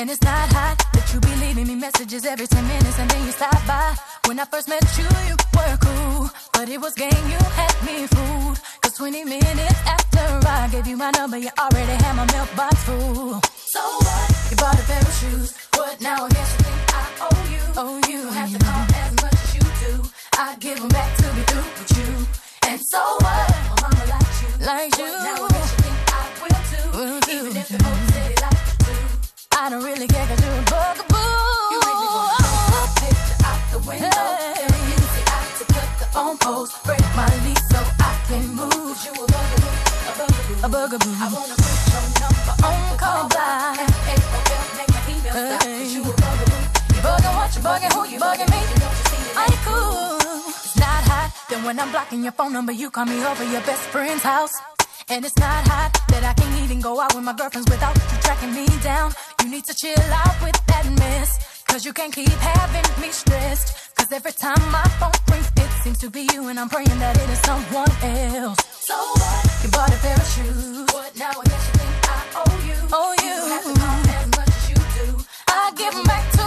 And it's not hot that you be leaving me messages every 10 minutes and then you stop by. When I first met you, you were cool. But it was game, you had me fooled. Cause 20 minutes after I gave you my number, you already had my mailbox full. So what? You bought a pair of shoes. Oh, cut post. Break my lease so I can move. You a bugaboo, a bugaboo, a bugaboo. I wanna put your number on call. F-A-O-L, make my email stop. Cause you a bugaboo. You bugging what you bugging, who you bugging me? Don't you see it ain't cool. It's not hot. Then when I'm blocking your phone number, you call me over your best friend's house. And it's not hot that I can't even go out with my girlfriends without you tracking me down. You need to chill out with that mess. Cause you can't keep having me stressed. Cause every time my phone rings, seems to be you, and I'm praying that it is someone else. So what? You bought a pair of shoes. What now? I guess you think I owe you. Oh, you. You have to as much as you do. I give them back to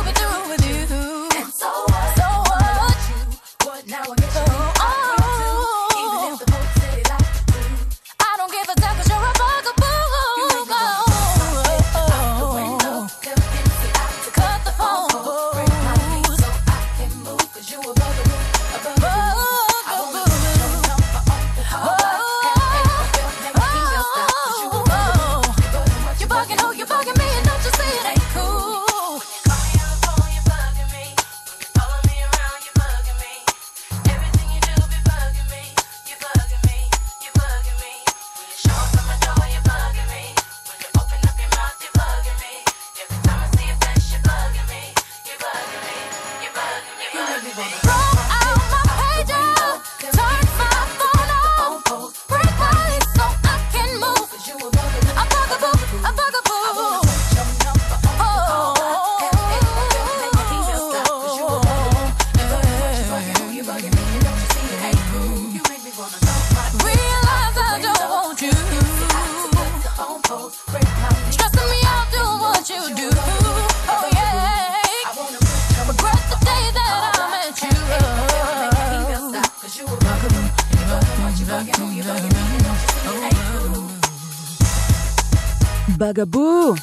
בגבו,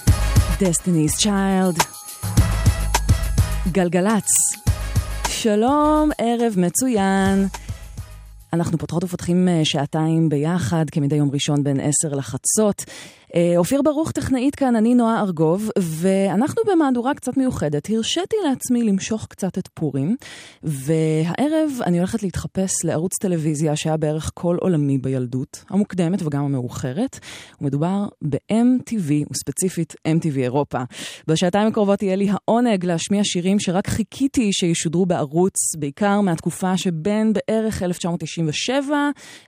Destiny's Child, גלגלצ. שלום, ערב מצוין. אנחנו פותחות ופותחים אה, שעתיים ביחד, כמדי יום ראשון בין עשר לחצות. אה, אופיר ברוך טכנאית כאן, אני נועה ארגוב, ואנחנו במהדורה קצת מיוחדת. הרשיתי לעצמי למשוך קצת את פורים, והערב אני הולכת להתחפש לערוץ טלוויזיה שהיה בערך כל עולמי בילדות, המוקדמת וגם המאוחרת. ומדובר ב-MTV, וספציפית MTV אירופה. בשעתיים הקרובות יהיה לי העונג להשמיע שירים שרק חיכיתי שישודרו בערוץ, בעיקר מהתקופה שבין בערך 1997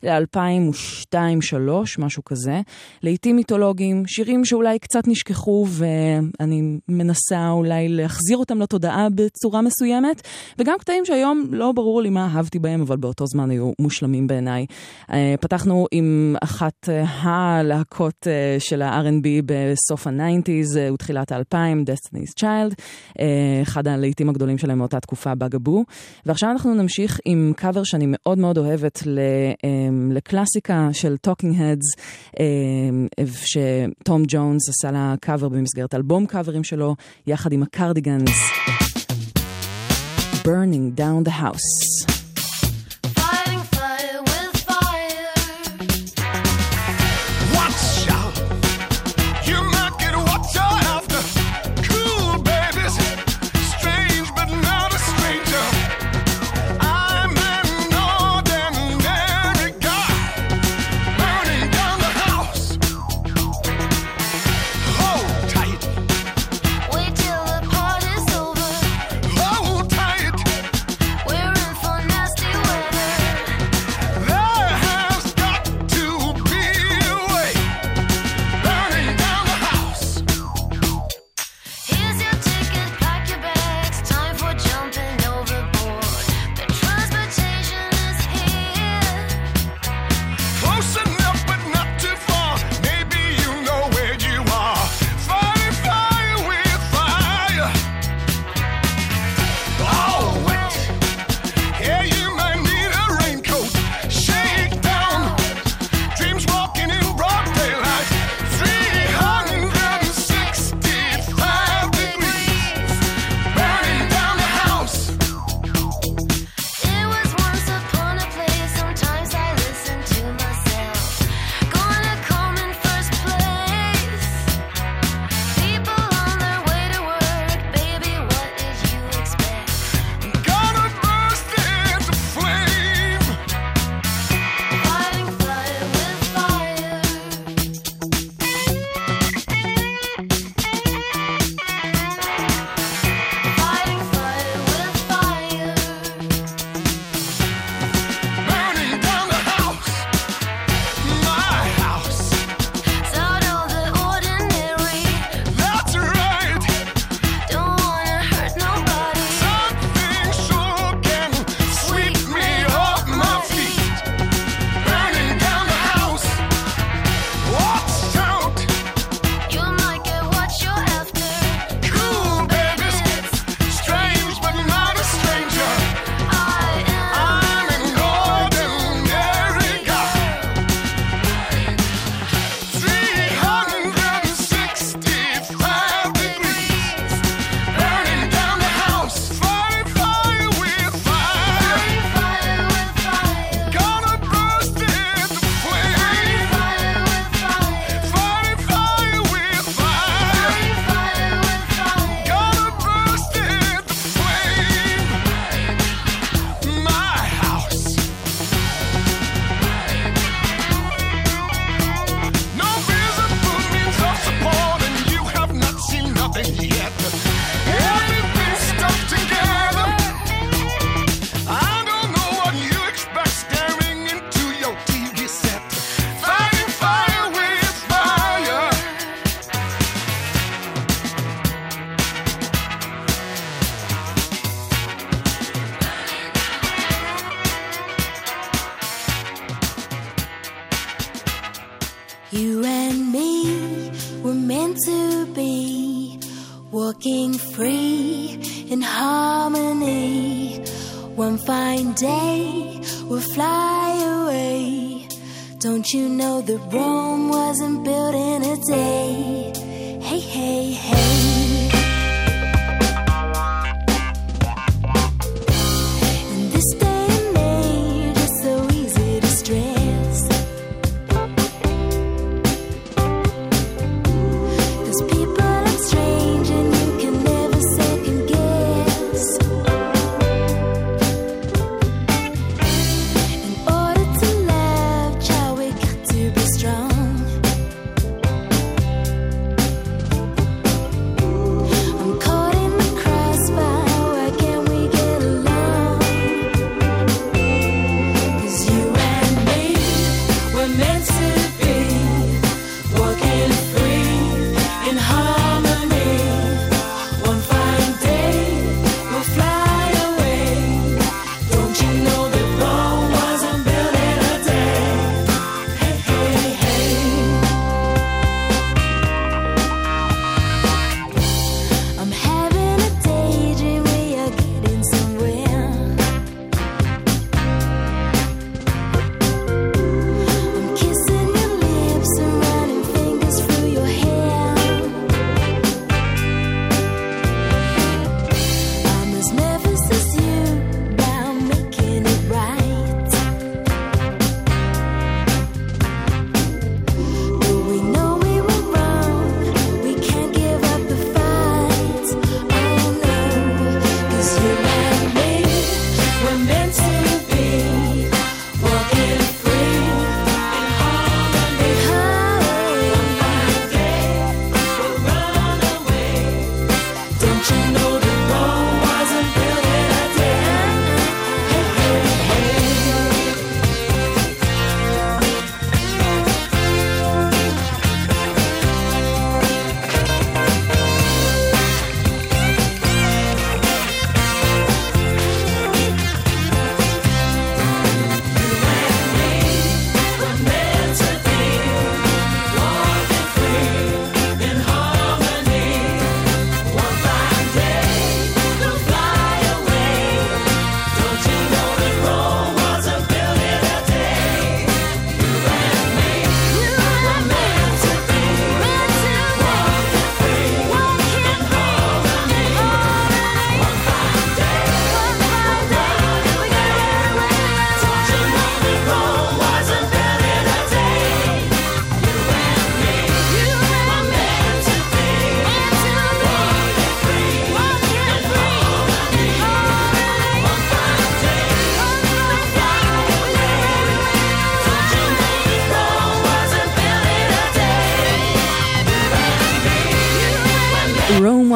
ל-2002-2003, משהו כזה. לעיתים מיתולוגיים, שירים שאולי קצת נשכחו ואני מנסה אולי להחזיר אותם לתודעה בצורה מסוימת, וגם קטעים שהיום לא ברור לי מה אהבתי בהם, אבל באותו זמן היו מושלמים בעיניי. אה, פתחנו עם אחת אה, הלהקות אה, של ה-R&B בסוף ה-90's ותחילת ה-2000, Destiny's Child, אחד הלהיטים הגדולים שלהם מאותה תקופה, בגבו. ועכשיו אנחנו נמשיך עם קאבר שאני מאוד מאוד אוהבת לקלאסיקה של Talking Heads, שתום ג'ונס עשה לה קאבר במסגרת אלבום קאברים שלו, יחד עם הקרדיגנס. Burning Down the House.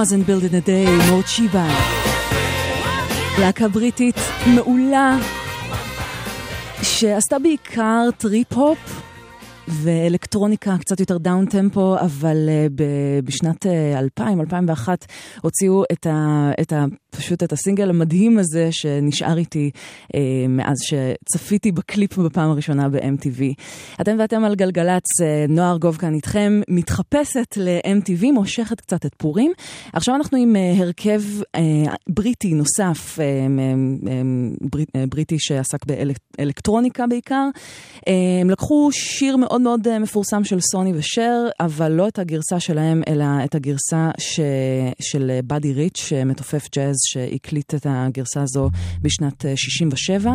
Rome wasn't built in a day, Morcheeba. להקה בריטית מעולה, שעשתה בעיקר טריפ-הופ ואלקטרוניקה קצת יותר down tempo, אבל ב- בשנת אה, 2000-2001 הוציאו את, ה, את ה, פשוט את הסינגל המדהים הזה שנשאר איתי אה, מאז שצפיתי בקליפ בפעם הראשונה ב-MTV. אתם ואתם על גלגלצ, אה, נועה ארגוב כאן איתכם, מתחפשת ל-MTV, מושכת קצת את פורים. עכשיו אנחנו עם uh, הרכב uh, בריטי נוסף, uh, um, בריט, uh, בריטי שעסק באלקטרוניקה בעיקר. Uh, הם לקחו שיר מאוד מאוד uh, מפורסם של סוני ושר, אבל לא את הגרסה שלהם, אלא את הגרסה ש... של uh, באדי ריץ', מתופף ג'אז, שהקליט את הגרסה הזו בשנת uh, 67.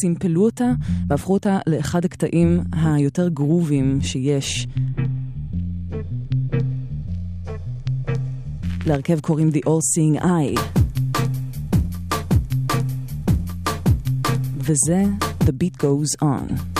סימפלו אותה והפכו אותה לאחד הקטעים היותר גרובים שיש. להרכב קוראים The All Seeing Eye. וזה The Beat Goes On.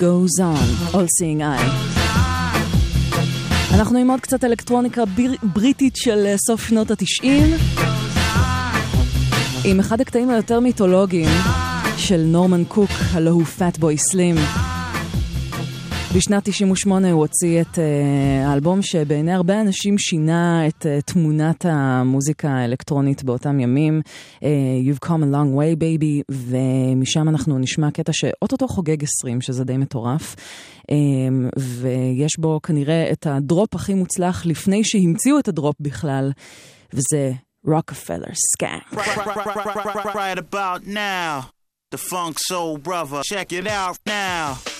Goes On, All Seeing I. אנחנו עם עוד קצת אלקטרוניקה ביר, בריטית של אה, סוף שנות התשעים, עם אחד הקטעים היותר מיתולוגיים של נורמן קוק, הלא הוא Fatboy Slim. בשנת 98 הוא הוציא את אה, האלבום שבעיני הרבה אנשים שינה את אה, תמונת המוזיקה האלקטרונית באותם ימים, אה, You've Come a Long Way Baby, ומשם אנחנו נשמע קטע שאו-טו-טו חוגג 20, שזה די מטורף, ויש בו כנראה את הדרופ הכי מוצלח לפני שהמציאו את הדרופ בכלל, וזה Rockefeller Skank. Right about now, the funk soul brother, check it out now.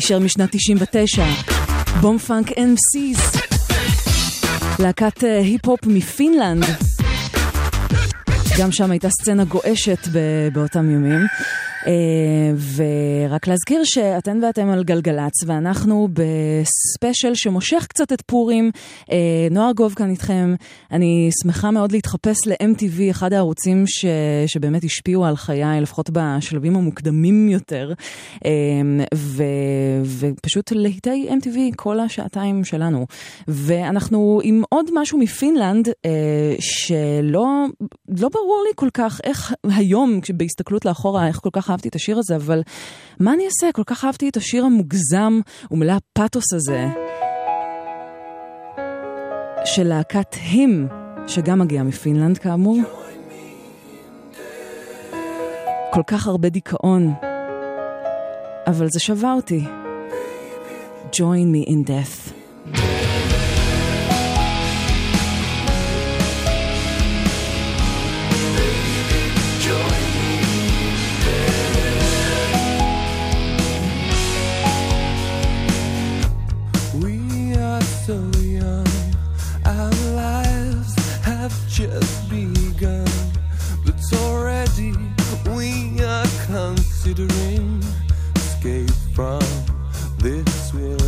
היישר משנת 99, Bomfunk MC's, להקת אה, היפ-הופ מפינלנד. גם שם הייתה סצנה גועשת באותם ימים. אה, ורק להזכיר שאתן ואתם על גלגלצ, ואנחנו ספיישל שמושך קצת את פורים. אה, נועה ארגוב כאן איתכם. אני שמחה מאוד להתחפש ל-MTV, אחד הערוצים ש... שבאמת השפיעו על חיי, לפחות בשלבים המוקדמים יותר. אה, ו... ופשוט להיטי MTV כל השעתיים שלנו. ואנחנו עם עוד משהו מפינלנד, אה, שלא לא ברור לי כל כך איך היום, בהסתכלות לאחורה, איך כל כך אהבתי את השיר הזה, אבל מה אני אעשה? כל כך אהבתי את השיר המוגזם ומלא הפאתוס הזה של להקת הם, שגם מגיעה מפינלנד כאמור. כל כך הרבה דיכאון, אבל זה שווה אותי. Join me in death. considering escape from this world.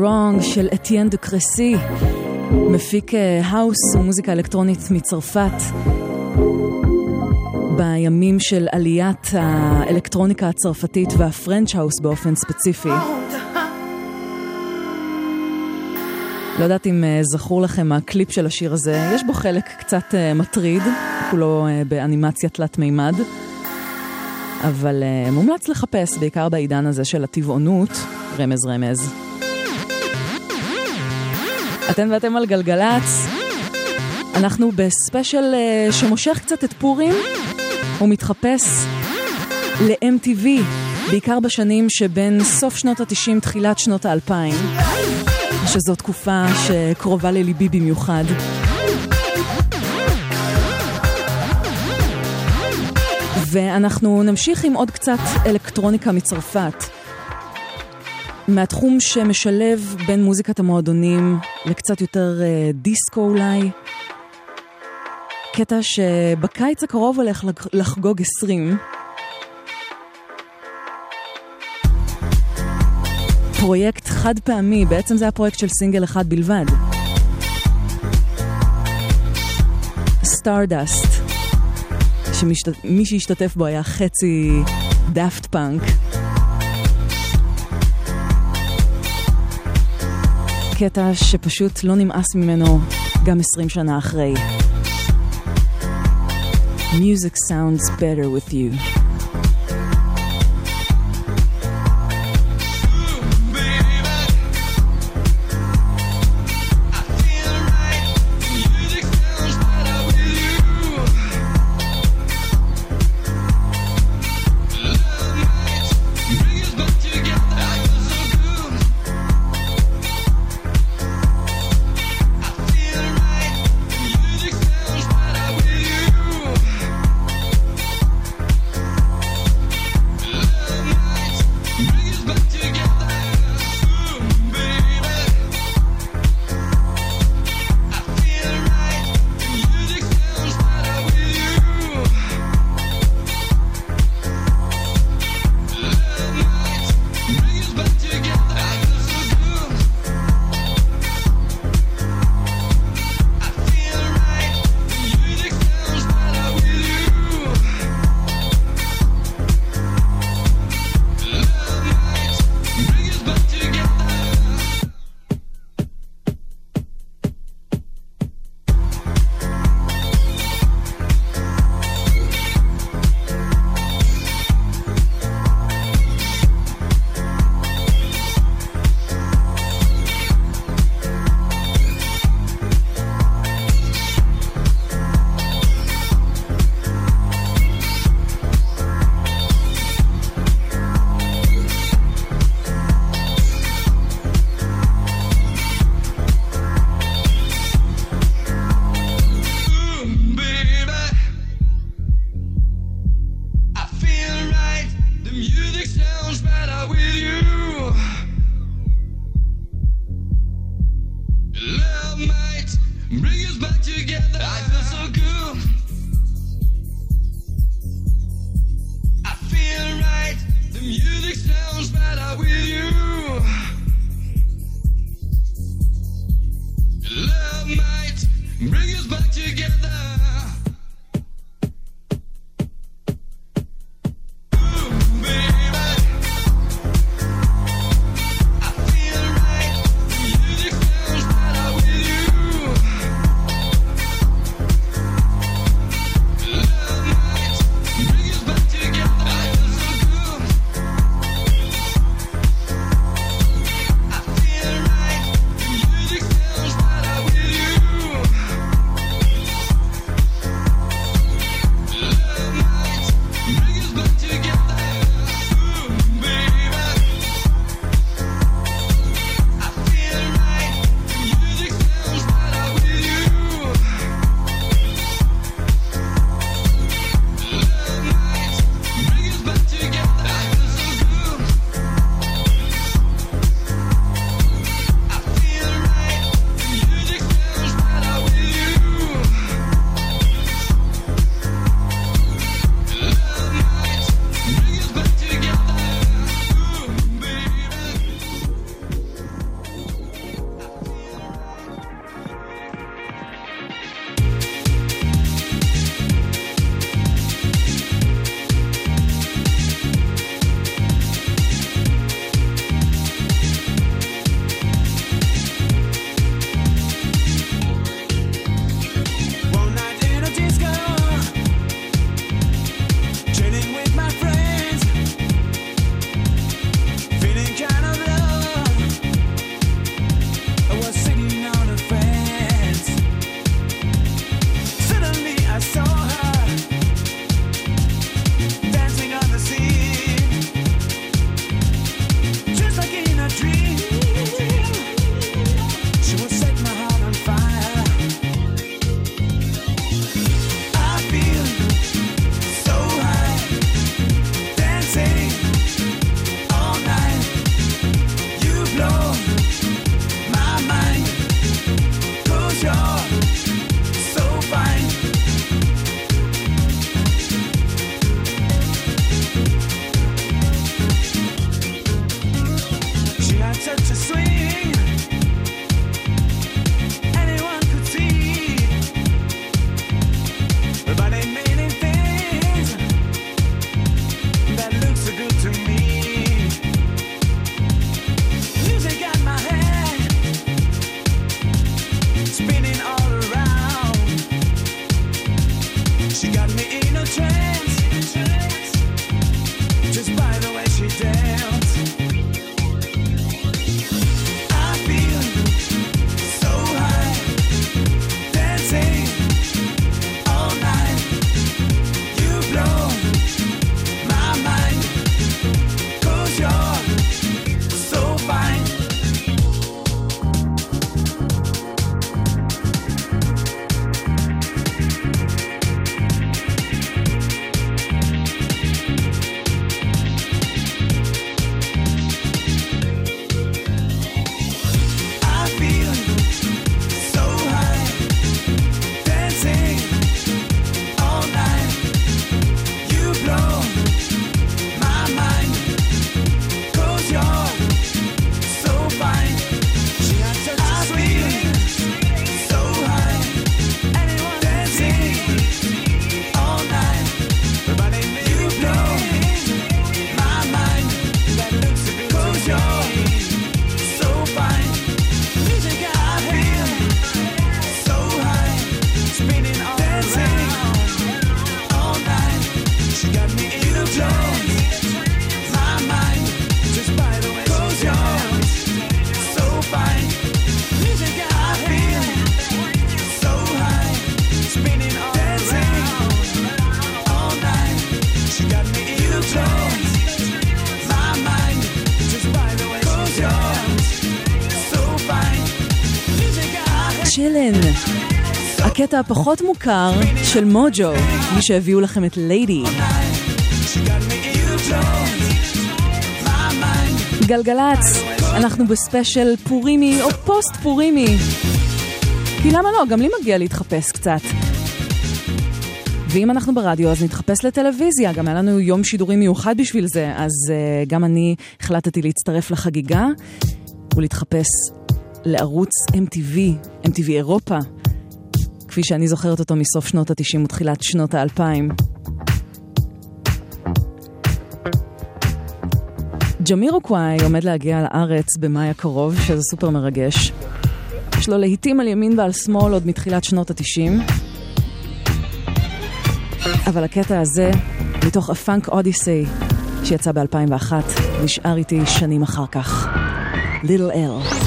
Wrong של אטיין דה קרסי, מפיק אה, האוס ומוזיקה אלקטרונית מצרפת. בימים של עליית האלקטרוניקה הצרפתית וה French house באופן ספציפי. לא יודעת אם אה, זכור לכם הקליפ של השיר הזה, יש בו חלק קצת אה, מטריד, כולו אה, באנימציה תלת מימד, אבל אה, מומלץ לחפש, בעיקר בעידן הזה של הטבעונות, רמז רמז. אתן ואתם על גלגלצ, אנחנו בספיישל אה, שמושך קצת את פורים, הוא מתחפש ל-MTV, בעיקר בשנים שבין סוף שנות ה-90, תחילת שנות ה-2000, שזו תקופה שקרובה לליבי במיוחד. ואנחנו נמשיך עם עוד קצת אלקטרוניקה מצרפת. מהתחום שמשלב בין מוזיקת המועדונים לקצת יותר אה, דיסקו אולי. קטע שבקיץ הקרוב הולך לח- לחגוג 20. פרויקט חד פעמי, בעצם זה הפרויקט של סינגל אחד בלבד. Stardust, שמי שהשתתף בו היה חצי Daft Punk. קטע שפשוט לא נמאס ממנו גם 20 שנה אחרי. Music sounds better with you. הקטע הפחות מוכר של מוג'ו, מי שהביאו לכם את ליידי. גלגלצ, אנחנו בספיישל פורימי או פוסט פורימי. כי למה לא? גם לי מגיע להתחפש קצת. ואם אנחנו ברדיו, אז נתחפש לטלוויזיה. גם היה לנו יום שידורי מיוחד בשביל זה, אז אה, גם אני החלטתי להצטרף לחגיגה ולהתחפש לערוץ MTV, MTV אירופה. כפי שאני זוכרת אותו מסוף שנות ה-90 ותחילת שנות ה-2000. ג'מירוקוואי עומד להגיע לארץ במאי הקרוב, שזה סופר מרגש. יש לו להיטים על ימין ועל שמאל עוד מתחילת שנות ה-90. אבל הקטע הזה, מתוך הפאנק אודיסי, שיצא ב-2001, נשאר איתי שנים אחר כך. Little L.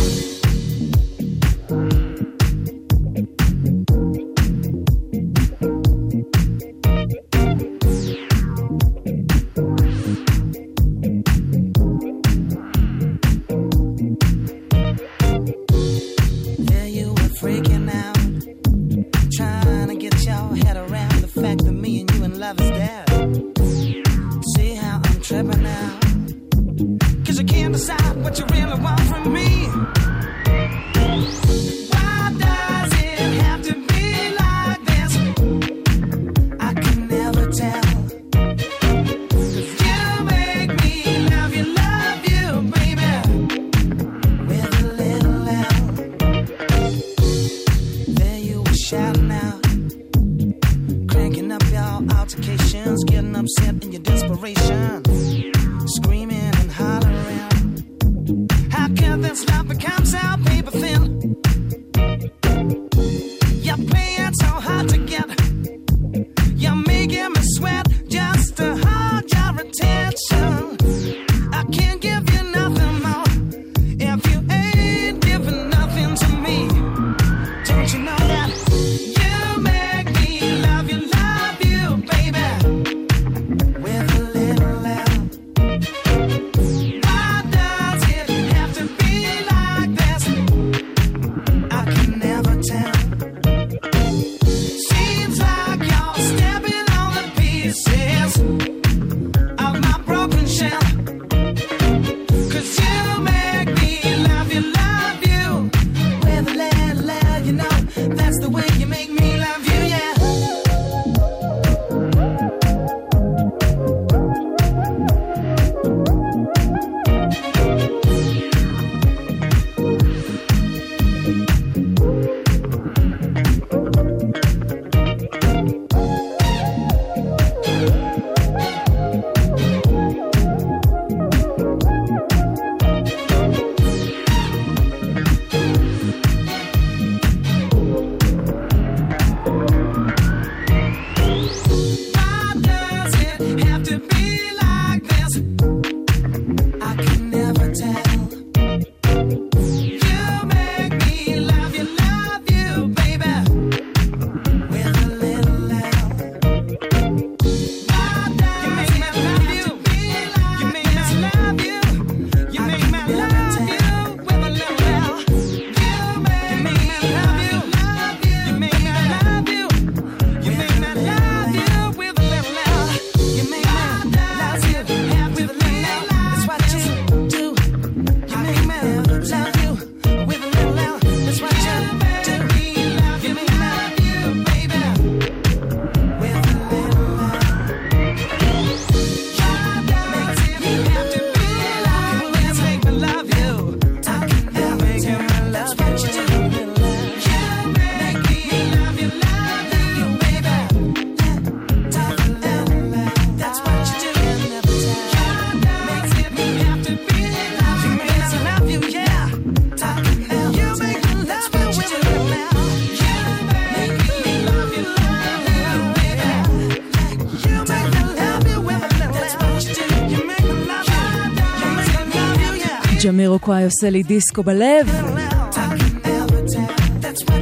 מרוקוואי עושה לי דיסקו בלב.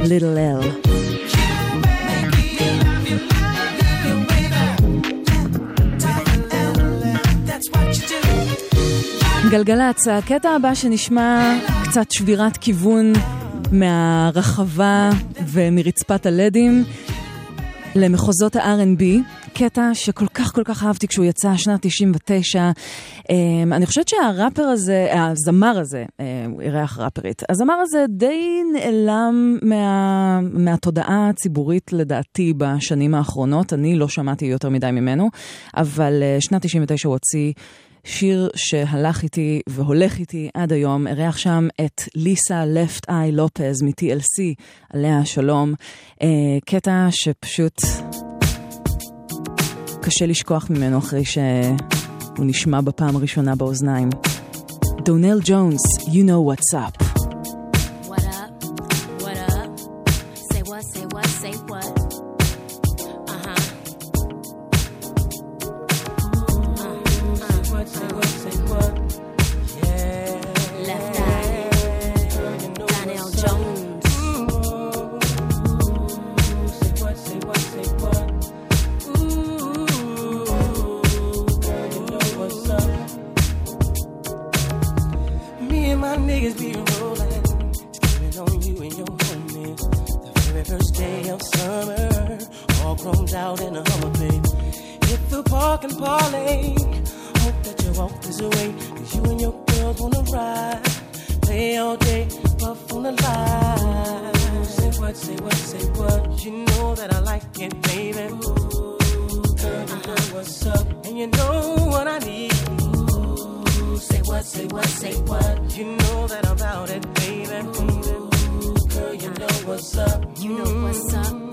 ליטל אל. גלגלצ, הקטע הבא שנשמע קצת שבירת כיוון מהרחבה ומרצפת הלדים למחוזות ה-R&B. קטע שכל כך כל כך אהבתי כשהוא יצא, שנת 99. אמ, אני חושבת שהראפר הזה, הזמר הזה, אה, הוא אירח ראפרית, הזמר הזה די נעלם מה, מהתודעה הציבורית לדעתי בשנים האחרונות. אני לא שמעתי יותר מדי ממנו, אבל אה, שנת 99 הוא הוציא... שיר שהלך איתי והולך איתי עד היום, אירח שם את ליסה לפט איי לופז מ-TLC, עליה השלום. אה, קטע שפשוט קשה לשכוח ממנו אחרי שהוא נשמע בפעם הראשונה באוזניים. דונל ג'ונס, You know what's up. All out in a Hummer, babe. Hit the park and parlay. Hope that you walk this away, cause you and your girls wanna ride. Play all day, puff on the line. Say what, say what, say what. You know that I like it, baby. Ooh, girl, you know what's up, and you know what I need. Ooh, say what, say what, say what. You know that I'm about it, baby. Ooh, girl, you know what's up. You know what's up.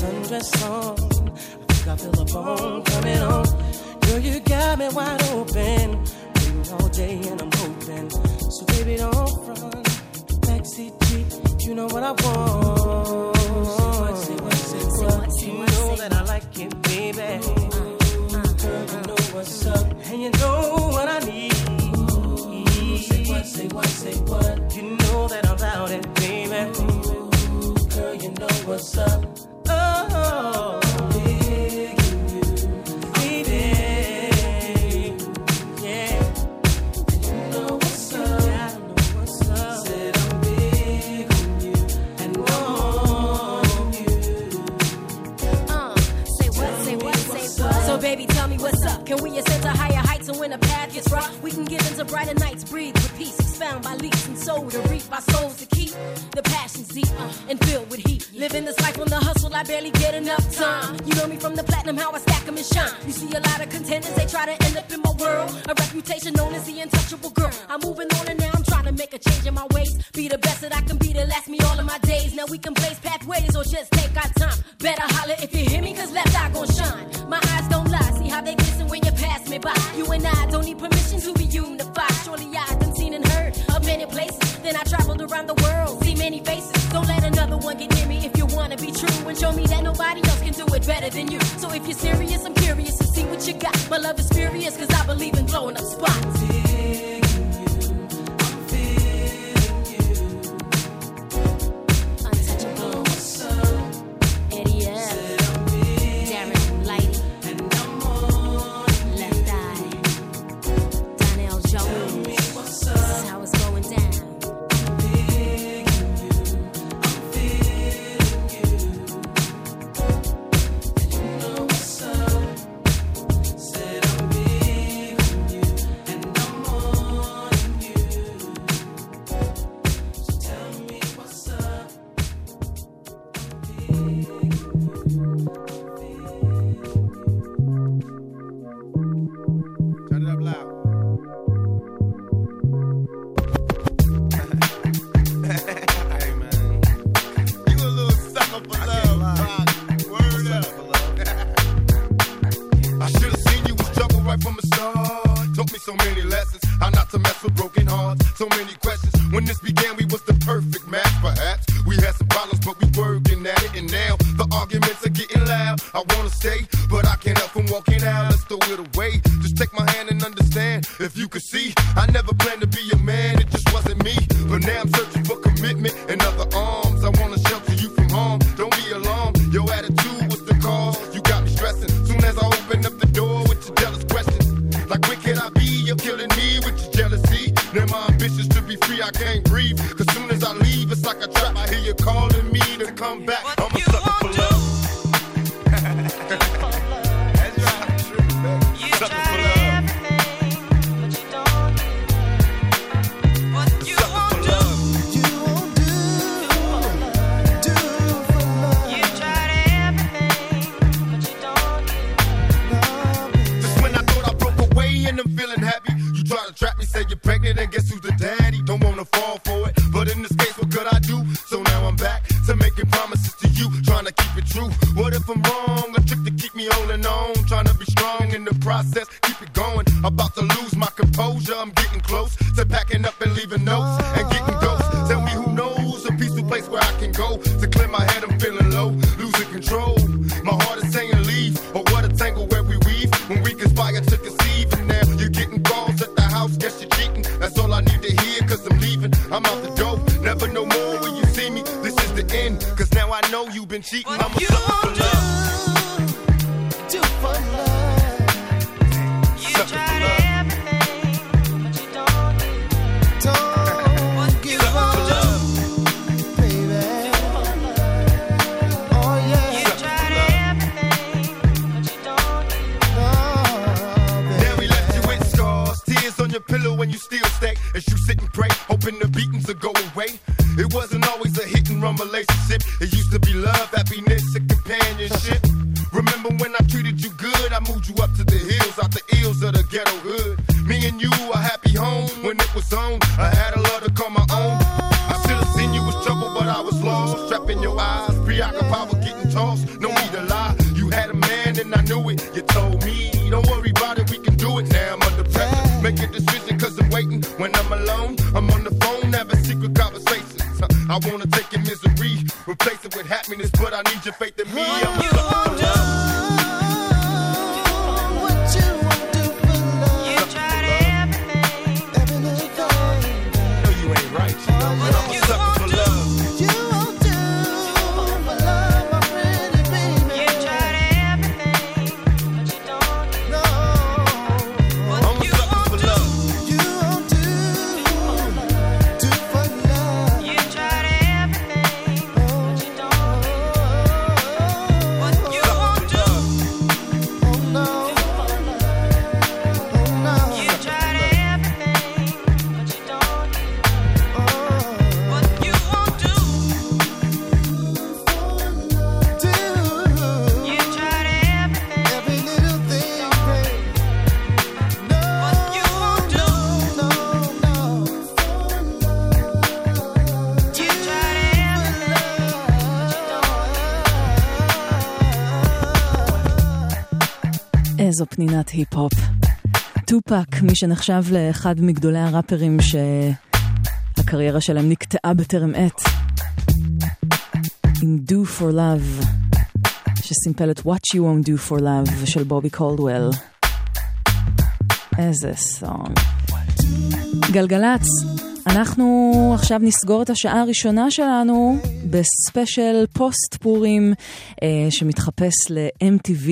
Sundress on. I think I feel a bone coming on. Girl, you got me wide open. Waiting all day and I'm hoping. So baby, don't front. Backseat Jeep, you know what I want. Say what, say what, say what. say You know that I like it, baby. Girl, you know what's up, and you know what I need. Say what, say what, say what. You know that I'm about it, baby. Girl, you know what's up oh. From the platinum, how I stack 'em and shine. You see a lot cheating. זו פנינת היפ-הופ. טופאק, מי שנחשב לאחד מגדולי הראפרים שהקריירה שלהם נקטעה בטרם עת, עם Do for Love, שסימפל את What You Won't Do for Love של בובי קולדוול. איזה song. גלגלצ, אנחנו עכשיו נסגור את השעה הראשונה שלנו בספיישל פוסט פורים אה, שמתחפש ל-MTV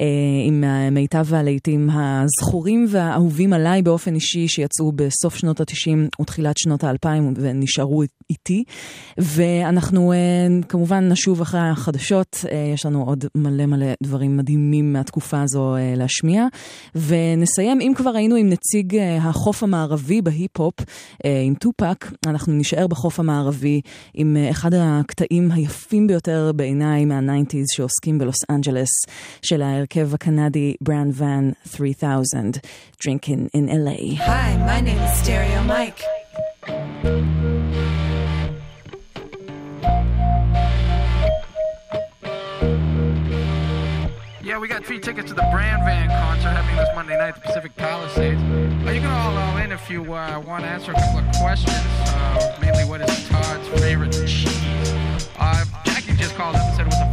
אה, עם מיטב הלהיטים הזכורים והאהובים עליי באופן אישי, שיצאו בסוף שנות ה-90 ותחילת שנות ה-2000 ונשארו איתי. ואנחנו אה, כמובן נשוב אחרי החדשות, יש לנו עוד מלא מלא דברים מדהימים מהתקופה הזו להשמיע. ונסיים, אם כבר היינו עם נציג החוף המערבי בהיפ-הופ, עם טופק, אנחנו נשאר בחוף המערבי עם אחד הקטעים היפים ביותר בעיניי מה ה-90's שעוסקים בלוס אנג'לס של ההרכב הקנדי ברנד Van, 3000, Drinking in LA. Hi, my name is Stereo Mike. Yeah, we got free tickets to the Brand Van concert happening this Monday night at the Pacific Palisades. You can all all in if you uh, want to answer a couple of questions, uh, mainly what is Todd's favorite cheese. Uh, Jackie just called up and said it was a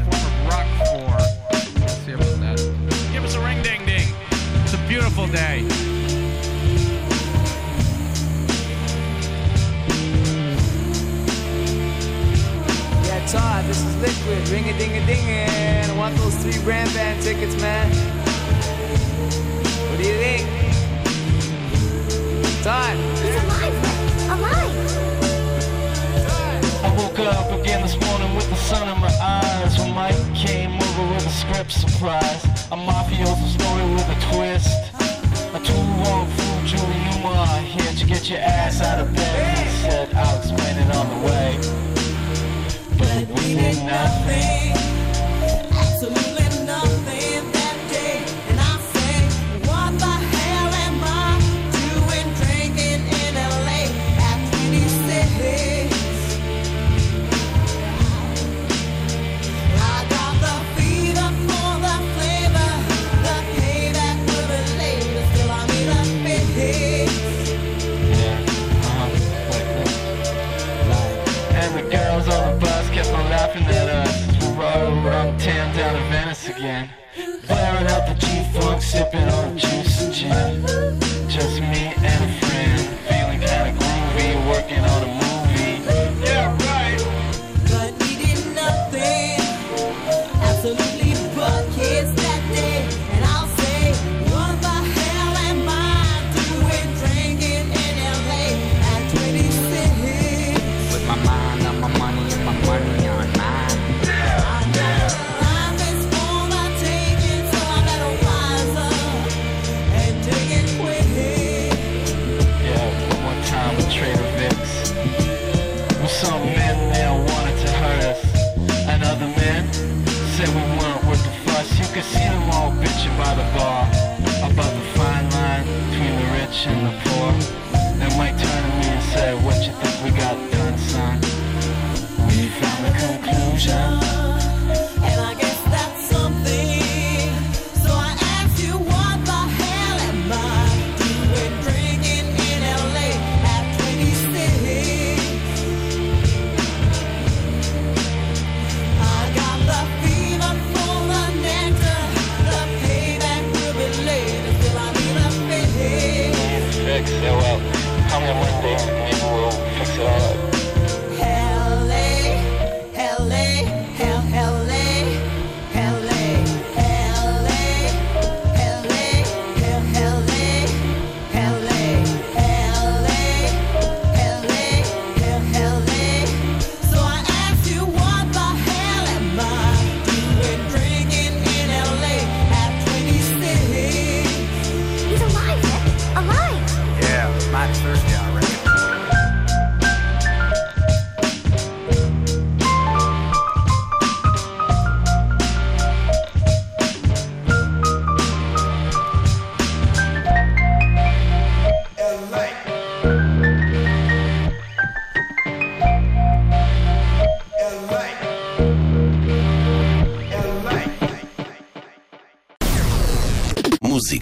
beautiful day. Yeah, Todd, this is Liquid. Ring a ding a ding. And I want those three Brand Band tickets, man. What do you think? Todd. It's alive. Alive. I woke up again this morning with the sun in my eyes When Mike came over with a script surprise A mafioso story with a twist Woke up, Julie. You are here to get your ass out of bed. He said, I'll explain it on the way. But we did nothing. Absolutely. down to Venice again. Blaring out the G-Funk, sipping on juice and gin. Just me in the form They Mike turned to me and said, what you think we got done, son? We found the conclusion.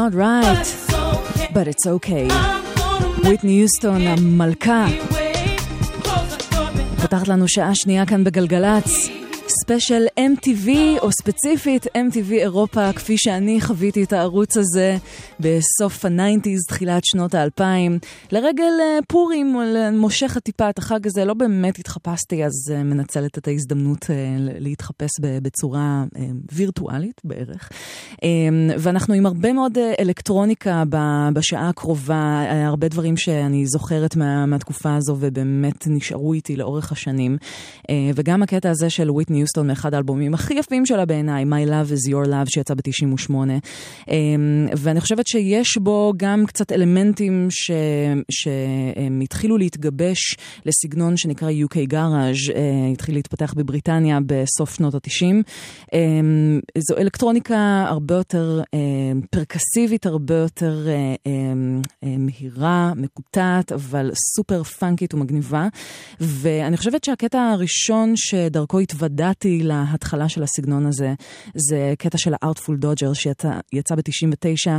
Not right, but it's okay. וויטני יוסטון, המלכה, פותחת לנו שעה שנייה כאן בגלגלצ. ספיישל MTV, או ספציפית MTV אירופה, כפי שאני חוויתי את הערוץ הזה בסוף ה-90's, תחילת שנות ה-2000. לרגל אה, פורים, או מושך טיפה את החג הזה, לא באמת התחפשתי, אז אה, מנצלת את ההזדמנות אה, להתחפש בצורה אה, וירטואלית בערך. אה, ואנחנו עם הרבה מאוד אה, אלקטרוניקה בשעה הקרובה, אה, הרבה דברים שאני זוכרת מה, מהתקופה הזו ובאמת נשארו איתי לאורך השנים. אה, וגם הקטע הזה של וויטני יוסטון מאחד האלבומים הכי יפים שלה בעיניי, My Love is Your Love, שיצא ב-98. ואני חושבת שיש בו גם קצת אלמנטים ש... שהם התחילו להתגבש לסגנון שנקרא UK Garage, אה, התחיל להתפתח בבריטניה בסוף שנות ה-90. זו אלקטרוניקה הרבה יותר אה, פרקסיבית, הרבה יותר אה, אה, אה, מהירה, מקוטעת, אבל סופר פאנקית ומגניבה. ואני חושבת שהקטע הראשון שדרכו התוודעתי להתחלה של הסגנון הזה, זה קטע של ה-Artful Dodger שיצא ב-99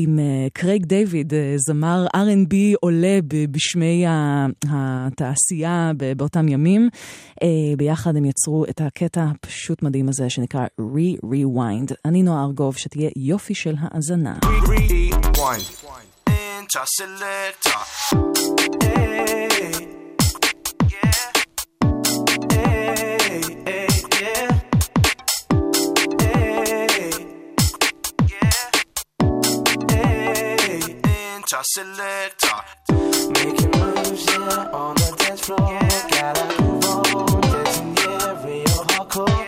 עם קרייג דיוויד, uh, זמר R&B עולה בשמי התעשייה באותם ימים. Uh, ביחד הם יצרו את הקטע הפשוט מדהים הזה שנקרא Re-Rewind. אני נועה ארגוב, שתהיה יופי של האזנה. Rewind. Enter enter selector. Making moves, yeah, on the dance floor. Gotta move on, dancing, yeah, real hardcore. From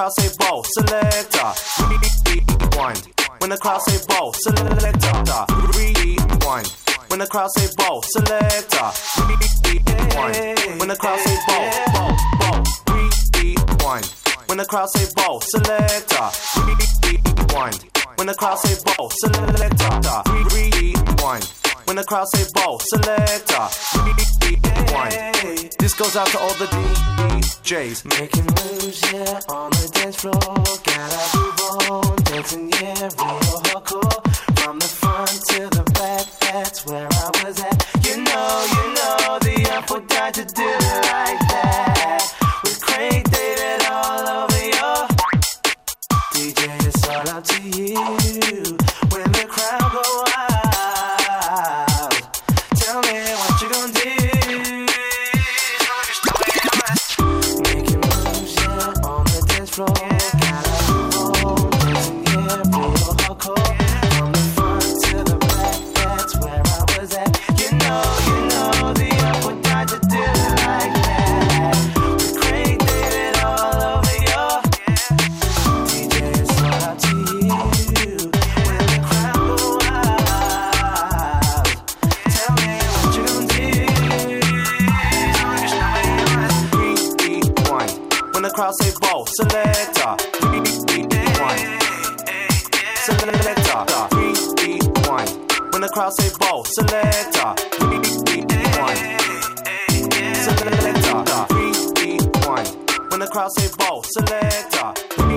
Crowd say ball, selector. Rewind. When the crowd say ball, selector. Rewind. When the crowd say ball, selector. Rewind. When the crowd say ball, ball, ball. Rewind. When the crowd say ball, selector. Rewind. When the crowd say ball, selector. Rewind. When the crowd say ball, selector. Rewind. This goes out to all the DJs. Making moves, yeah, on the dance floor. Gotta move on, dancing, yeah, real hardcore. From the front to the back, that's where I was at. You know, you know, the apple died to do it like that. With Craig David all over your DJ, it's all up to you. Selector. Three, one. Selector. Three, one. When the crowd say ball, selector. Three. Selector. Three, one. When the crowd say ball, selector.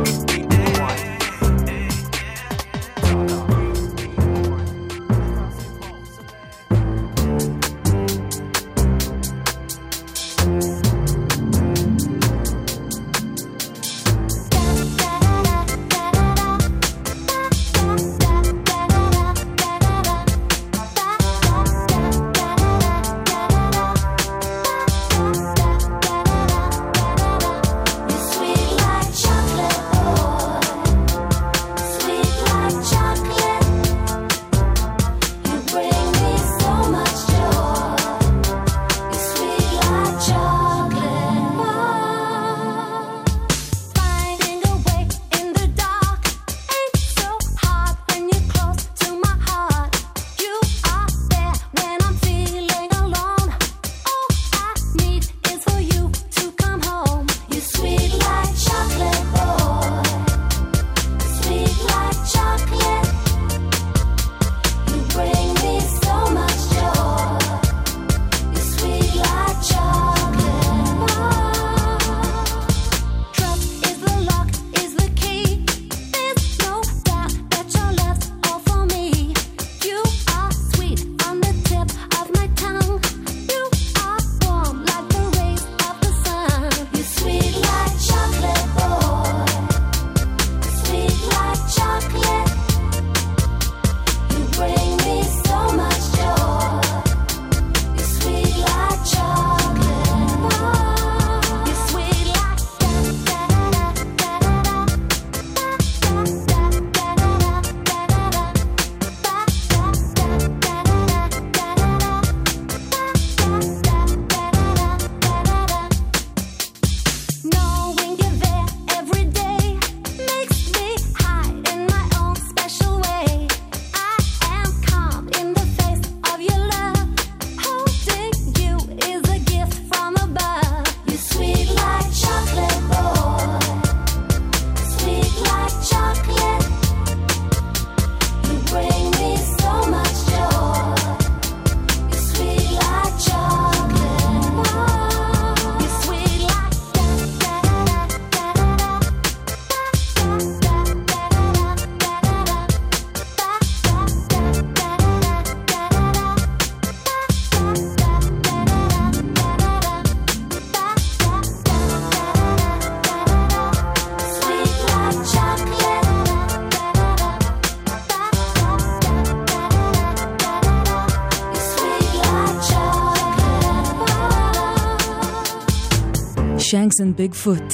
Shanks and Bigfoot,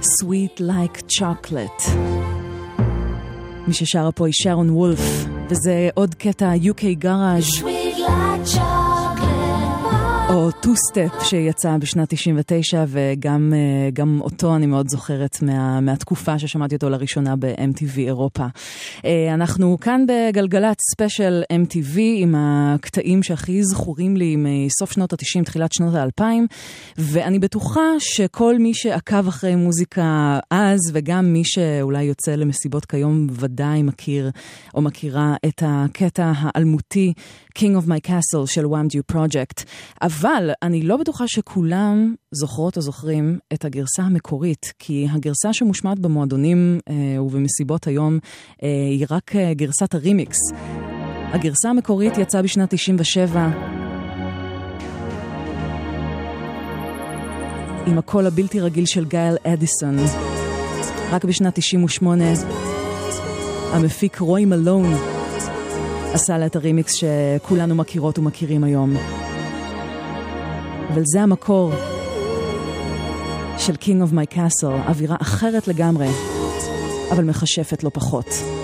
Sweet Like Chocolate. מי ששרה פה היא שרון וולף, וזה עוד קטע UK garage like. או two-step שיצא בשנת 99, וגם אה, אותו אני מאוד זוכרת מה, מהתקופה ששמעתי אותו לראשונה ב-MTV אירופה. אה, אנחנו כאן בגלגלצ ספיישל MTV עם הקטעים שהכי זכורים לי מסוף שנות ה-90, תחילת שנות ה-2000, ואני בטוחה שכל מי שעקב אחרי מוזיקה אז, וגם מי שאולי יוצא למסיבות כיום, ודאי מכיר או מכירה את הקטע האלמותי King of My Castle של One Due Project. אבל אני לא בטוחה שכולם זוכרות או זוכרים את הגרסה המקורית, כי הגרסה שמושמעת במועדונים אה, ובמסיבות היום אה, היא רק אה, גרסת הרימיקס. הגרסה המקורית יצאה בשנת 97. עם הקול הבלתי רגיל של גייל אדיסון. רק בשנת 98 המפיק רוי מלון עשה לה את הרימיקס שכולנו מכירות ומכירים היום. אבל זה המקור של King of My Castle, אווירה אחרת לגמרי, אבל מכשפת לא פחות.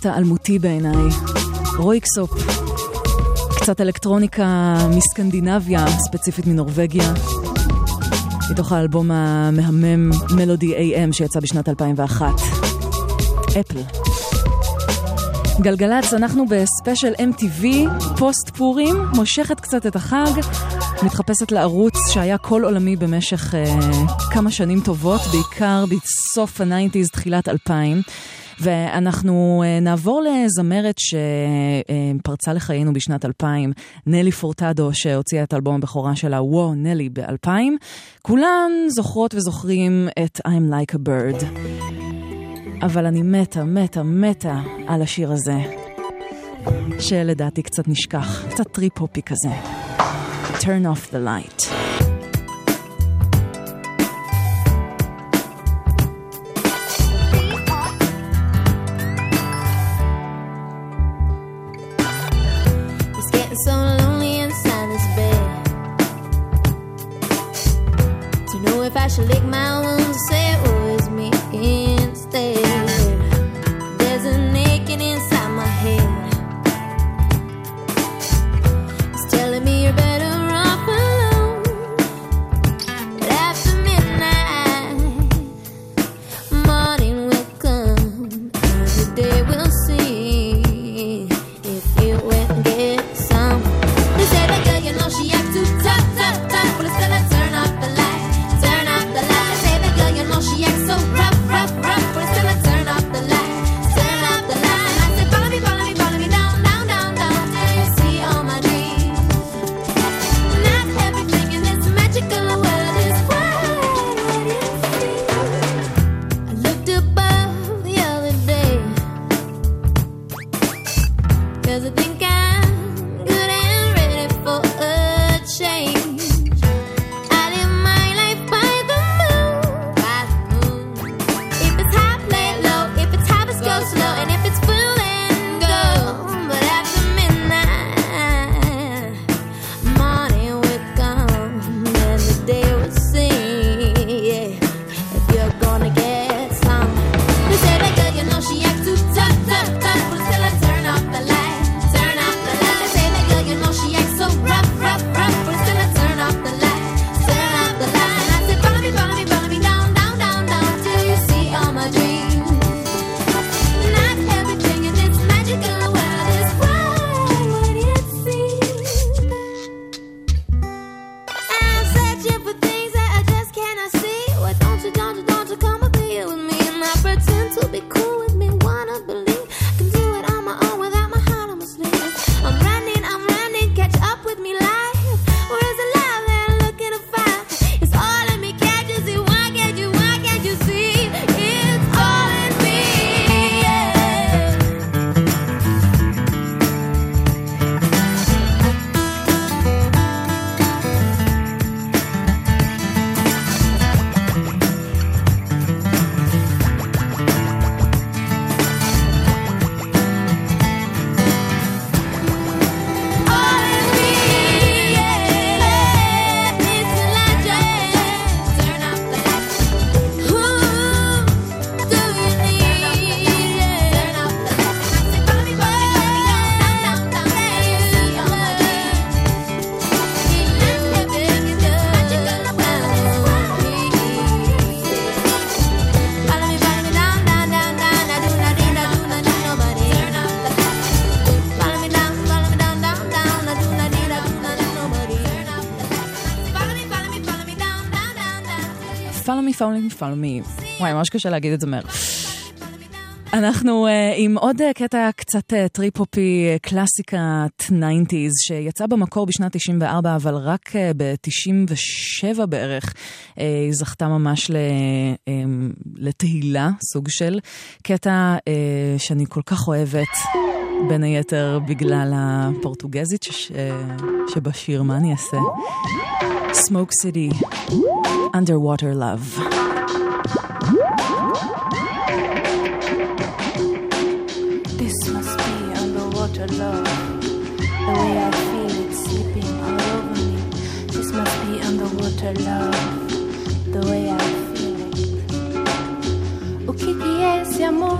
קטע אלמותי בעיניי, Röyksopp, קצת אלקטרוניקה מסקנדינביה, ספציפית מנורבגיה, מתוך האלבום המהמם Melody AM שיצא בשנת 2001, Eple. גלגלצ, אנחנו בספיישל MTV, פוסט פורים, מושכת קצת את החג, מתחפשת לערוץ שהיה כל עולמי במשך אה, כמה שנים טובות, בעיקר בסוף ה nineties, תחילת 2000. ואנחנו אה, נעבור לזמרת שפרצה לחיינו בשנת 2000, נלי פורטדו, שהוציאה את אלבום הבכורה שלה, וואו, נלי, ב-2000. כולן זוכרות וזוכרים את I'm Like a Bird. אבל אני מתה, מתה, מתה על השיר הזה, שלדעתי קצת נשכח, קצת trip-hop־י כזה. Turn off the light. follow me, follow me. וואי, ממש קשה להגיד את זה מהר. אנחנו uh, עם עוד uh, קטע קצת אה, טריפופי, uh, קלאסיקת uh, 90's, שיצא במקור בשנת 94, אבל רק uh, ב-96 ב-97 בערך uh, היא זכתה ממש ל, um, לתהילה, סוג של קטע uh, שאני כל כך אוהבת, בין היתר בגלל הפורטוגזית ש, שבשיר, מה אני אעשה? Smoke City, Underwater Love. Underwater love. The way I feel it. O que é esse amor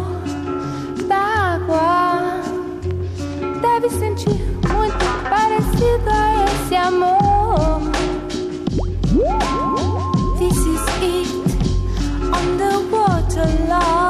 da água? Deve sentir muito parecido a esse amor. This is it. Underwater love.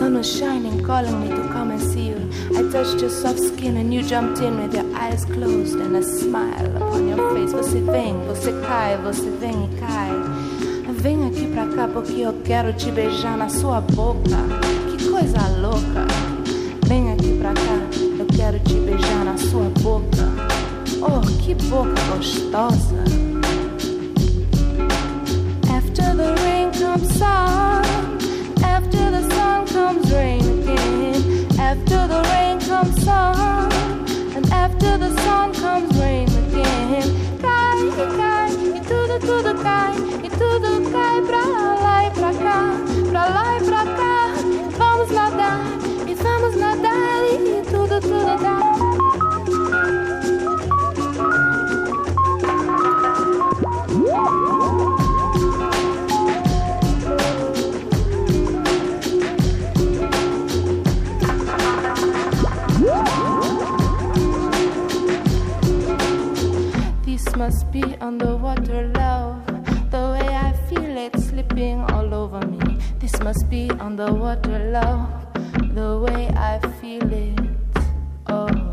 sun was shining, calling me to come and see you. I touched your soft skin and you jumped in with your eyes closed and a smile upon your face. Você vem, você cai, você vem e cai. Vem aqui pra cá porque eu quero te beijar na sua boca. Que coisa louca. Vem aqui pra cá, eu quero te beijar na sua boca. Oh, que boca gostosa. After the rain comes sun. After the rain comes sun. And after the sun comes rain again. Cai, cai, e tudo, tudo cai. E tudo cai pra lá e pra cá. Pra lá e pra cá. This must be underwater love. The way I feel it slipping all over me. This must be underwater love. The way I feel it. Oh.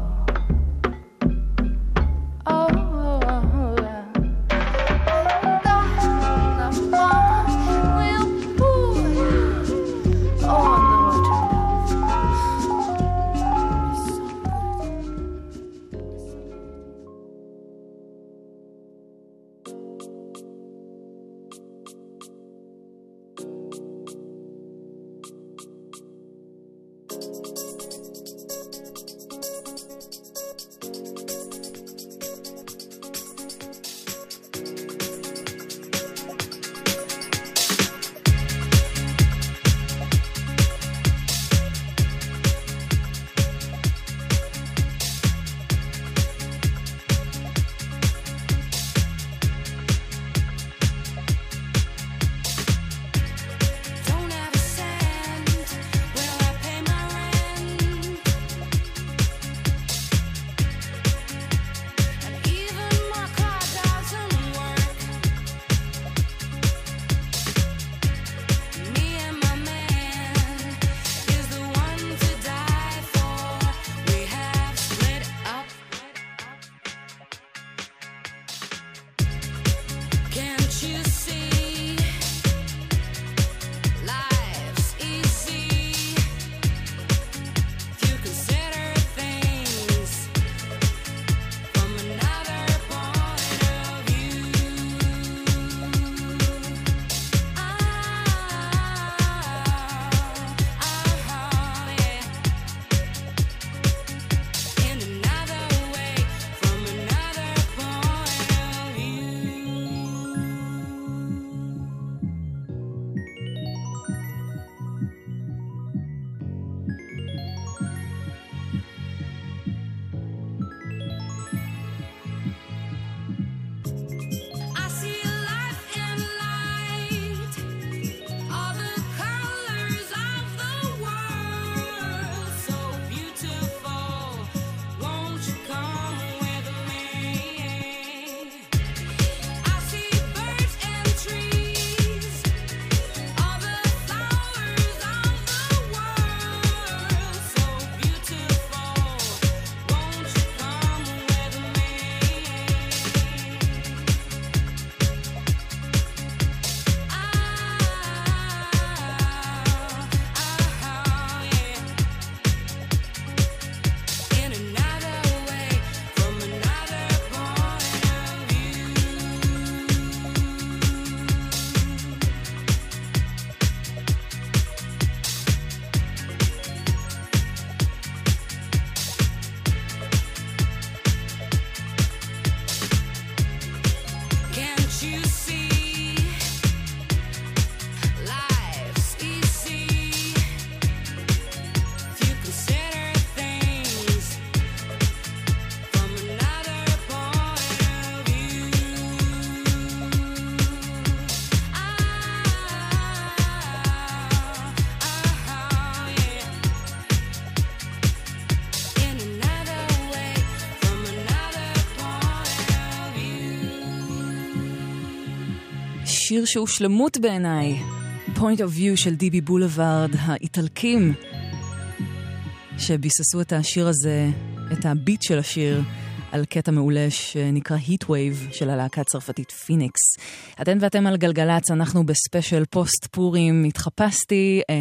שיר שהוא שלמות בעיניי. Point of View של DB Boulevard, האיטלקים, שביססו את השיר הזה, את הביט של השיר, על קטע מעולה שנקרא Heat Wave של הלהקה הצרפתית פיניקס. אתן ואתם על גלגלצ, אנחנו בספיישל פוסט פורים. התחפשתי, אה,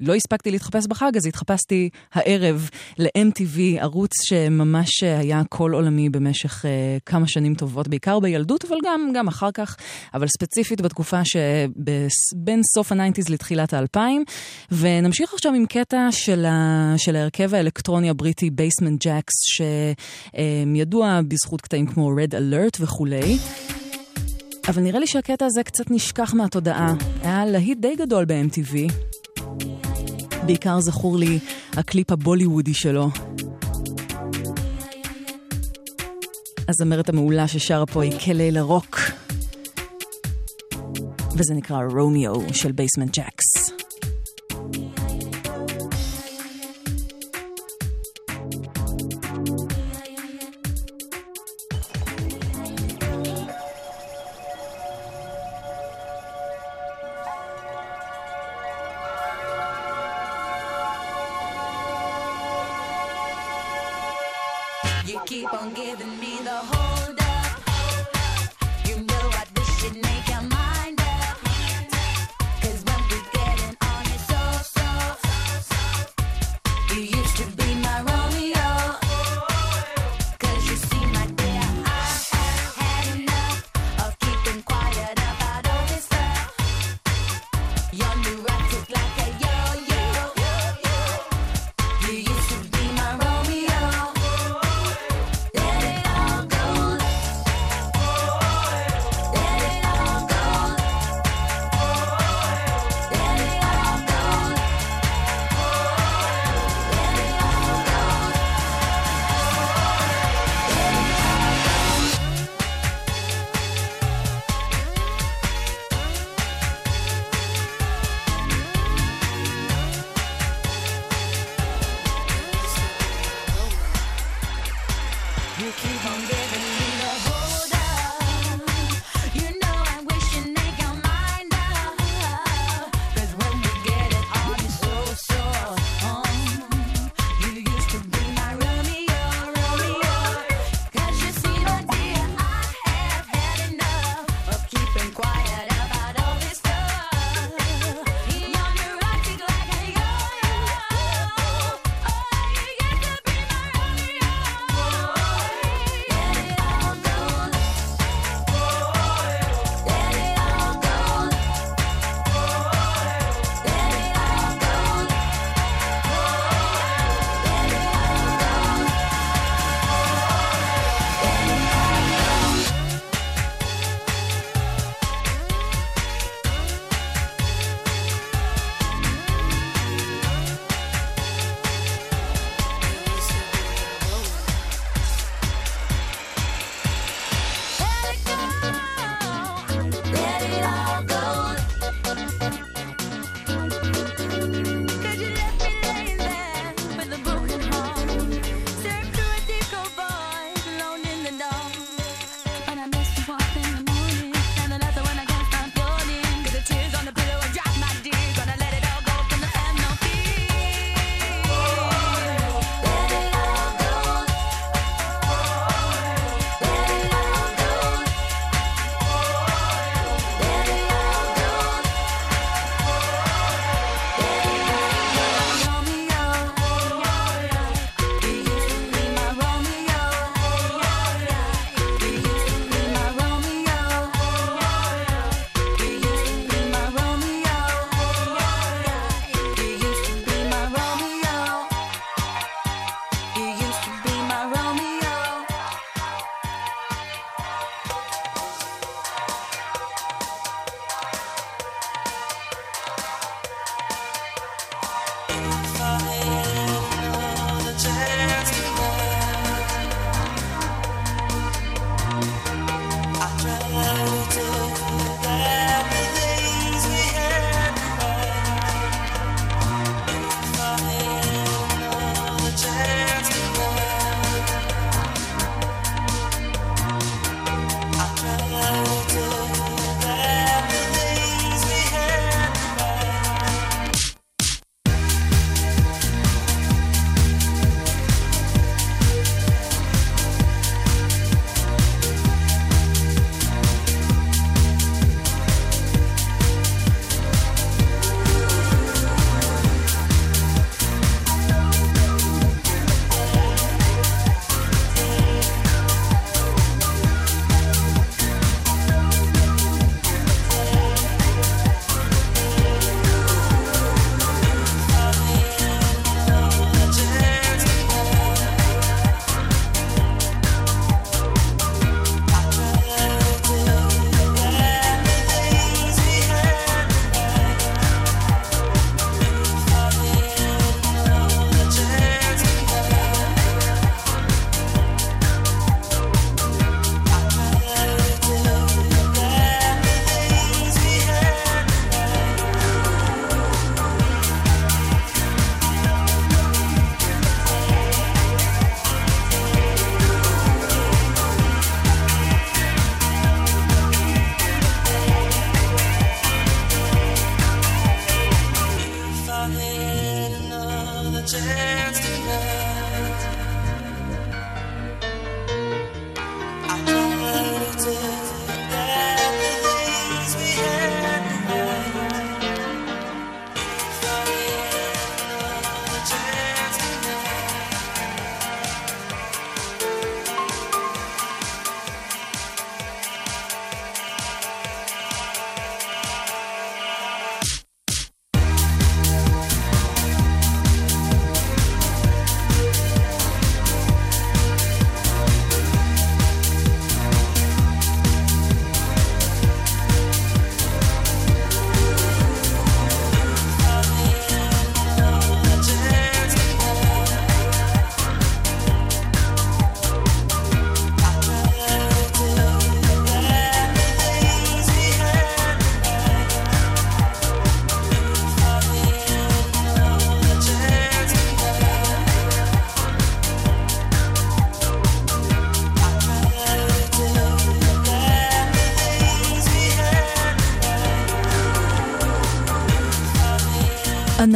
לא הספקתי להתחפש בחג, אז התחפשתי הערב ל-MTV, ערוץ שממש היה קול עולמי במשך אה, כמה שנים טובות, בעיקר בילדות, אבל גם, גם אחר כך, אבל ספציפית בתקופה שבין סוף הניינטיז לתחילת האלפיים. ונמשיך עכשיו עם קטע של, ה, של ההרכב האלקטרוני הבריטי Basement Jaxx, שידוע בזכות קטעים כמו Red Alert וכולי. אבל נראה לי שהקטע הזה קצת נשכח מהתודעה. היה להיט די גדול ב-MTV. בעיקר זכור לי הקליפ הבוליוודי שלו. הזמרת המעולה ששרה פה היא קלי לרוק. וזה נקרא Romeo של Basement Jaxx.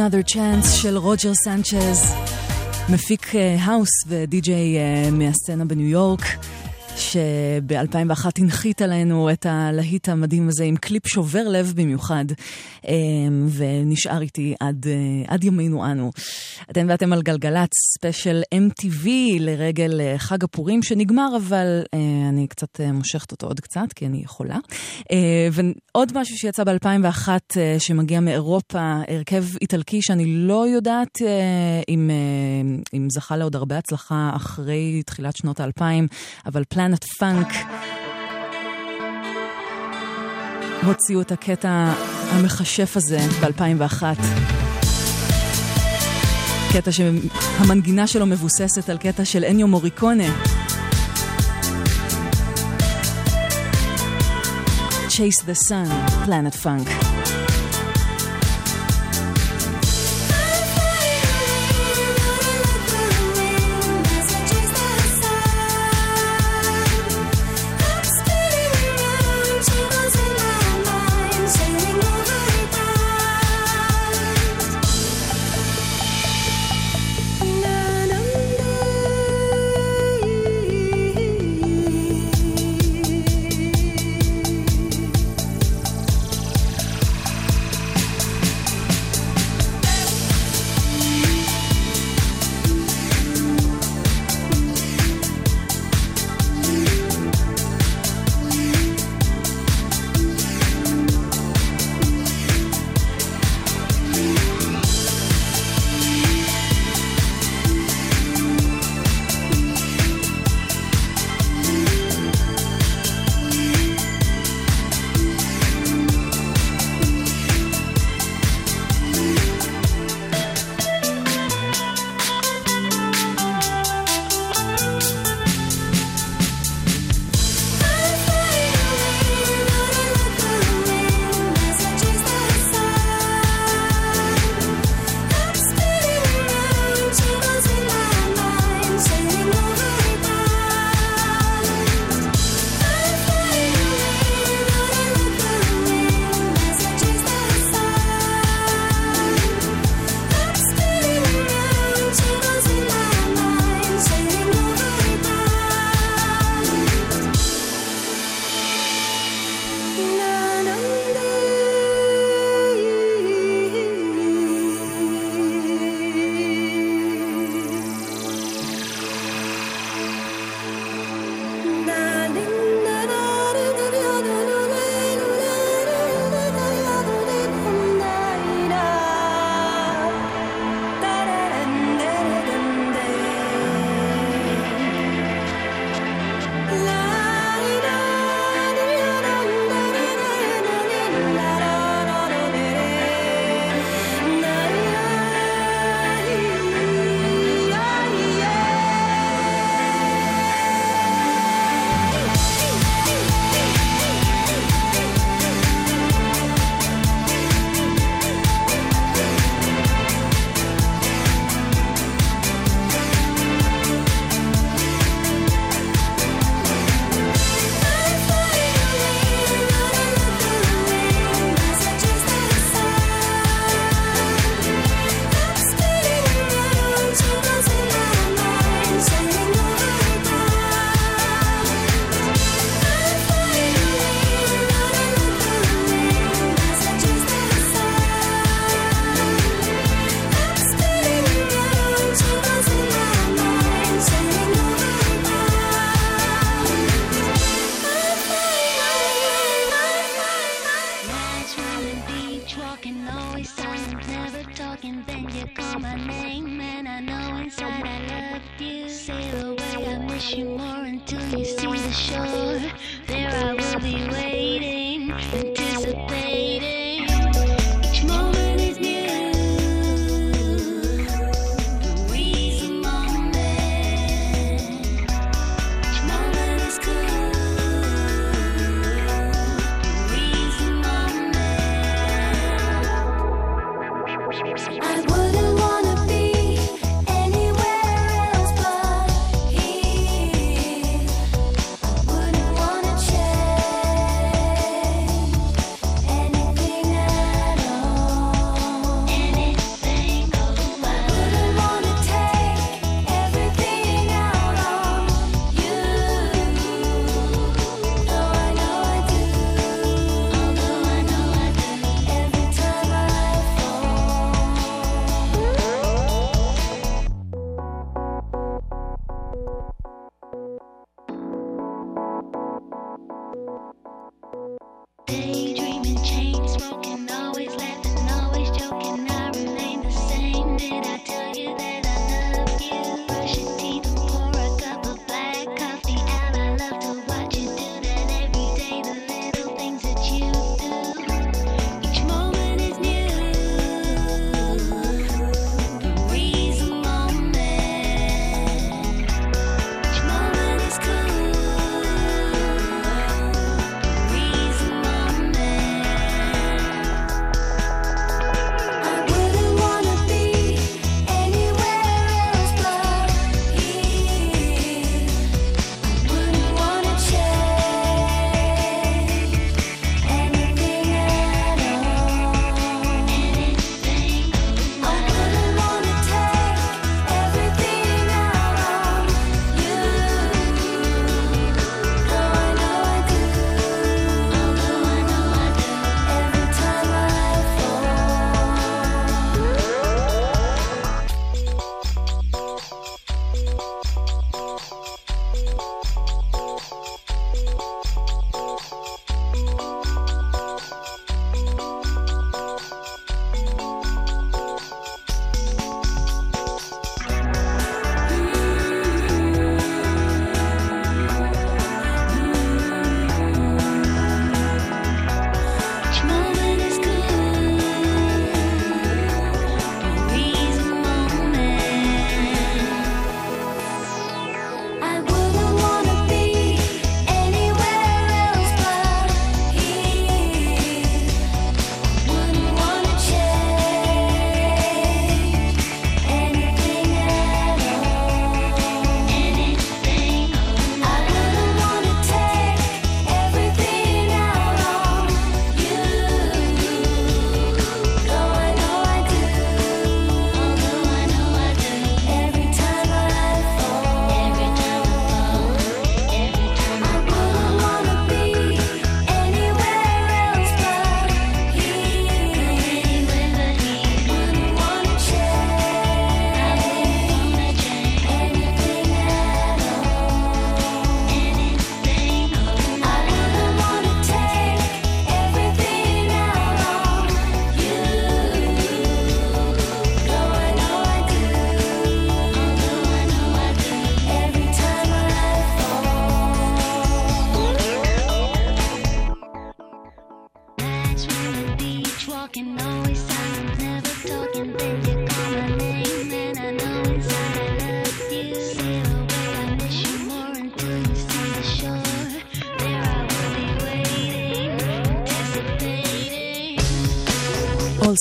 Another Chance של רוג'ר סנצ'ז, מפיק אה, האוס ודי-ג'יי אה, מהסצנה בניו יורק, שב-2001 הנחית עלינו את הלהיט המדהים הזה עם קליפ שובר לב במיוחד, אה, ונשאר איתי עד, אה, עד ימינו אנו. אתם ואתם על גלגלצ, ספיישל MTV לרגל אה, חג הפורים שנגמר, אבל אה, אני קצת אה, מושכת אותו עוד קצת, כי אני יכולה. אה, ועוד משהו שיצא ב-2001 אה, שמגיע מאירופה, הרכב איטלקי שאני לא יודעת אה, אם, אה, אם זכה לעוד הרבה הצלחה אחרי תחילת שנות האלפיים, אבל פלנט פאנק הוציאו את הקטע המכשף הזה ב-2001. קטע שהמנגינה שלו מבוססת על קטע של אניו מוריקונה. Chase the Sun, Planet Funk.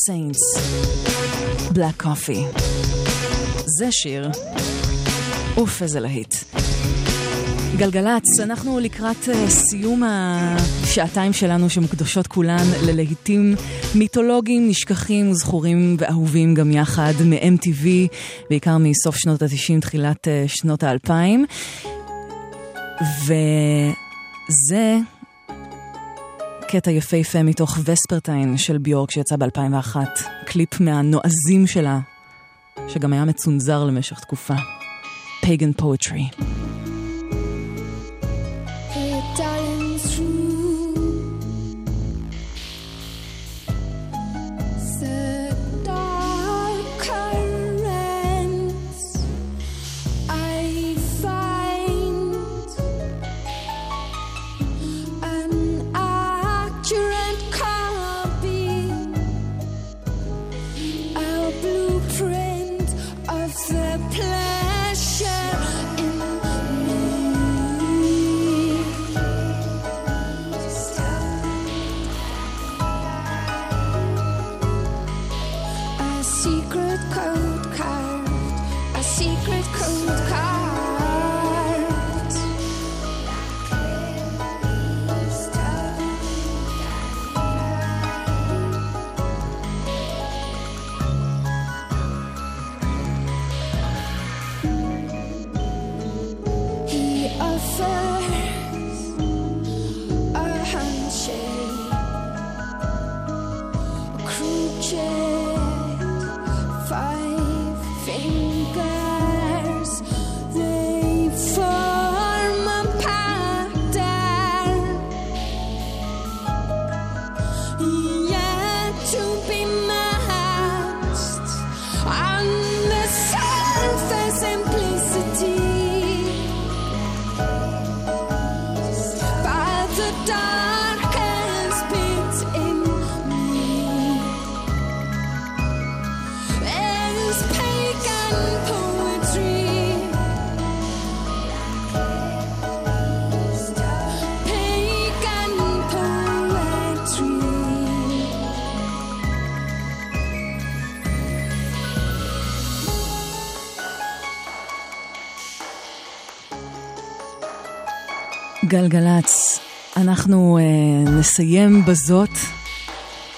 Science, Black Coffee. זה שיר, אוף איזה להיט. גלגלצ, אנחנו לקראת אה, סיום השעתיים שלנו שמוקדשות כולן ללהיטים מיתולוגיים, נשכחים, זכורים ואהובים גם יחד, מ-MTV, בעיקר מסוף שנות ה-90, תחילת אה, שנות ה-2000. וזה... קטע יפהפה מתוך Vespertine של ביורק שיצא ב-2001, קליפ מהנועזים שלה, שגם היה מצונזר למשך תקופה. Pagan Poetry. גלגלצ, אנחנו אה, נסיים בזאת.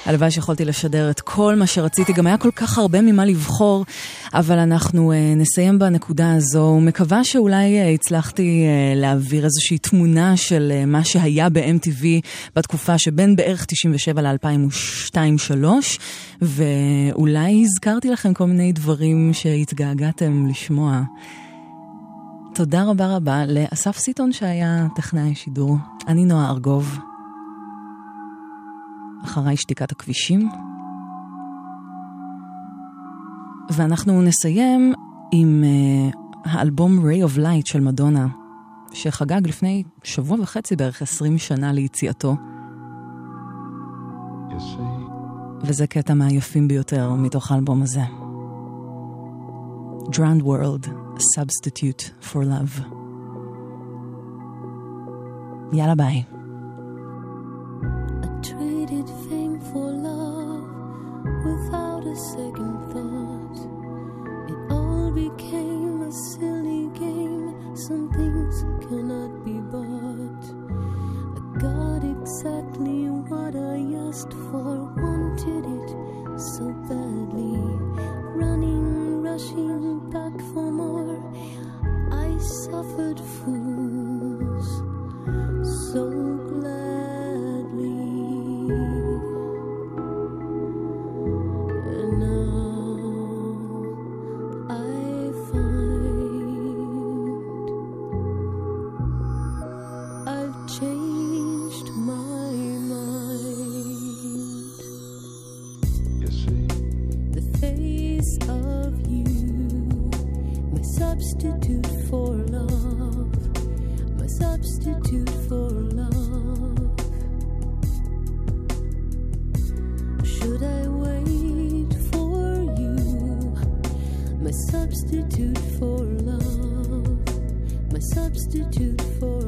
הלוואי שיכולתי לשדר את כל מה שרציתי, גם היה כל כך הרבה ממה לבחור, אבל אנחנו אה, נסיים בנקודה הזו. ומקווה שאולי אה, הצלחתי אה, להעביר איזושהי תמונה של אה, מה שהיה ב-MTV בתקופה שבין בערך 97 ל-2002-2003, ואולי הזכרתי לכם כל מיני דברים שהתגעגעתם לשמוע. תודה רבה רבה לאסף סיטון שהיה טכנאי שידור. אני נועה ארגוב. אחריי שתיקת הכבישים. ואנחנו נסיים עם uh, האלבום Ray of Light של מדונה, שחגג לפני שבוע וחצי בערך 20 שנה ליציאתו. וזה קטע מהיפים ביותר מתוך האלבום הזה. Drowned World, substitute for love. Yalla bye. Substitute for love. Should I wait for you, my substitute for love, my substitute for